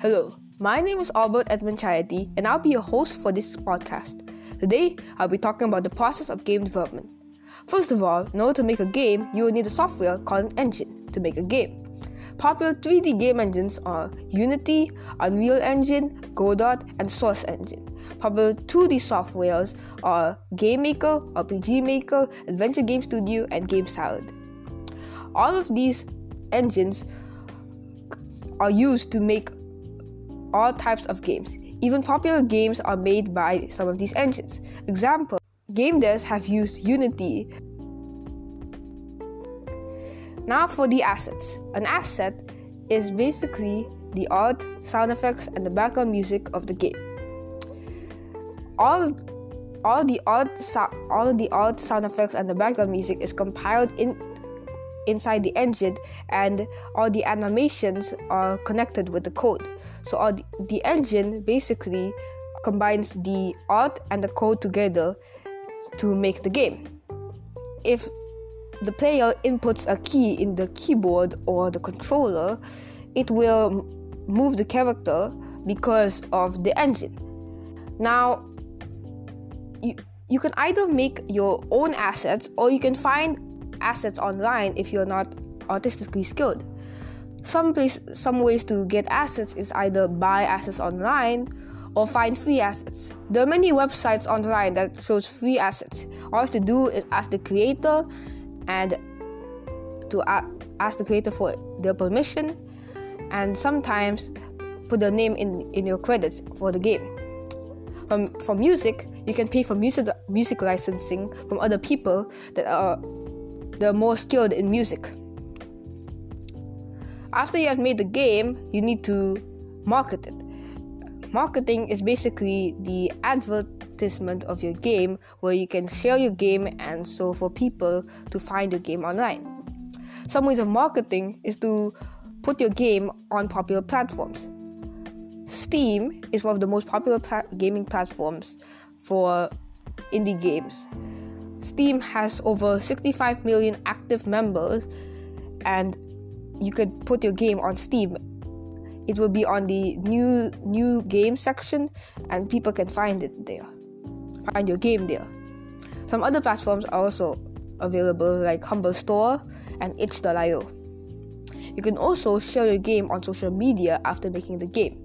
Hello, my name is Albert Edmund Chayati, and I'll be your host for this podcast. Today, I'll be talking about the process of game development. First of all, in order to make a game, you will need a software called an engine to make a game. Popular 3D game engines are Unity, Unreal Engine, Godot, and Source Engine. Popular 2D softwares are Game Maker, RPG Maker, Adventure Game Studio, and Game Salad. All of these engines are used to make all types of games. Even popular games are made by some of these engines. Example, game devs have used Unity. Now for the assets. An asset is basically the art, sound effects, and the background music of the game. All all the art, all the art, sound effects, and the background music is compiled in inside the engine and all the animations are connected with the code. So all the, the engine basically combines the art and the code together to make the game. If the player inputs a key in the keyboard or the controller it will move the character because of the engine. Now you, you can either make your own assets or you can find assets online if you're not artistically skilled. Some place, some ways to get assets is either buy assets online or find free assets. There are many websites online that shows free assets. All you have to do is ask the creator and to ask the creator for their permission and sometimes put their name in, in your credits for the game. Um, for music, you can pay for music music licensing from other people that are they're more skilled in music. After you have made the game, you need to market it. Marketing is basically the advertisement of your game where you can share your game and so for people to find your game online. Some ways of marketing is to put your game on popular platforms. Steam is one of the most popular gaming platforms for indie games. Steam has over 65 million active members, and you could put your game on Steam. It will be on the new new game section, and people can find it there. Find your game there. Some other platforms are also available, like Humble Store and itch.io. You can also share your game on social media after making the game.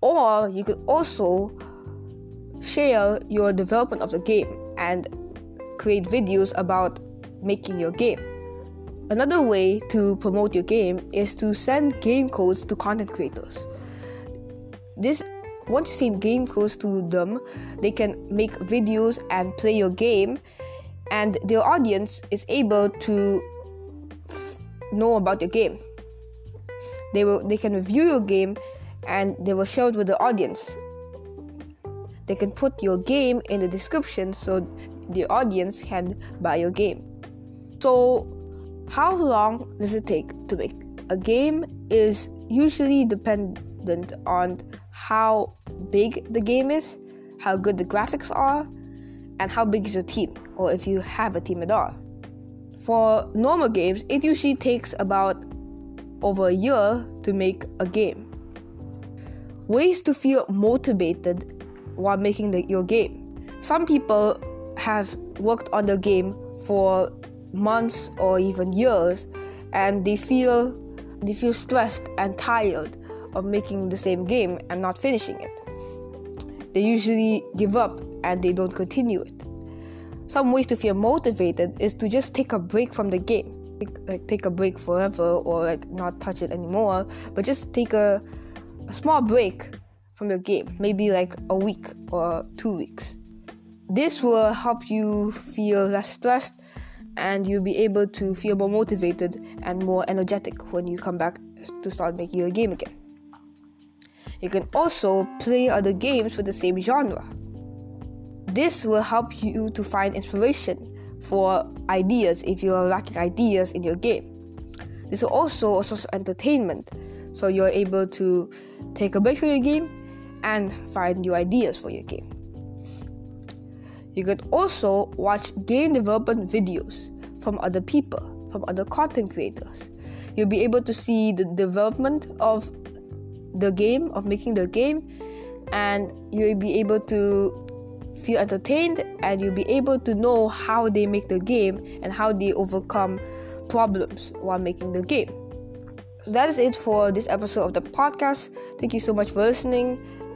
Or you could also share your development of the game and create videos about making your game. Another way to promote your game is to send game codes to content creators. This once you send game codes to them, they can make videos and play your game, and their audience is able to f- know about your game. They will they can review your game and they will share it with the audience they can put your game in the description so the audience can buy your game. So, how long does it take to make a game is usually dependent on how big the game is, how good the graphics are, and how big is your team, or if you have a team at all. For normal games, it usually takes about over a year to make a game. Ways to feel motivated while making the, your game. Some people have worked on the game for months or even years and they feel they feel stressed and tired of making the same game and not finishing it. They usually give up and they don't continue it. Some ways to feel motivated is to just take a break from the game. Like take a break forever or like not touch it anymore, but just take a, a small break from your game, maybe like a week or two weeks. This will help you feel less stressed and you'll be able to feel more motivated and more energetic when you come back to start making your game again. You can also play other games with the same genre. This will help you to find inspiration for ideas if you are lacking ideas in your game. This is also a source of entertainment, so you're able to take a break from your game and find new ideas for your game. You could also watch game development videos from other people, from other content creators. You'll be able to see the development of the game of making the game and you'll be able to feel entertained and you'll be able to know how they make the game and how they overcome problems while making the game. So that is it for this episode of the podcast. Thank you so much for listening,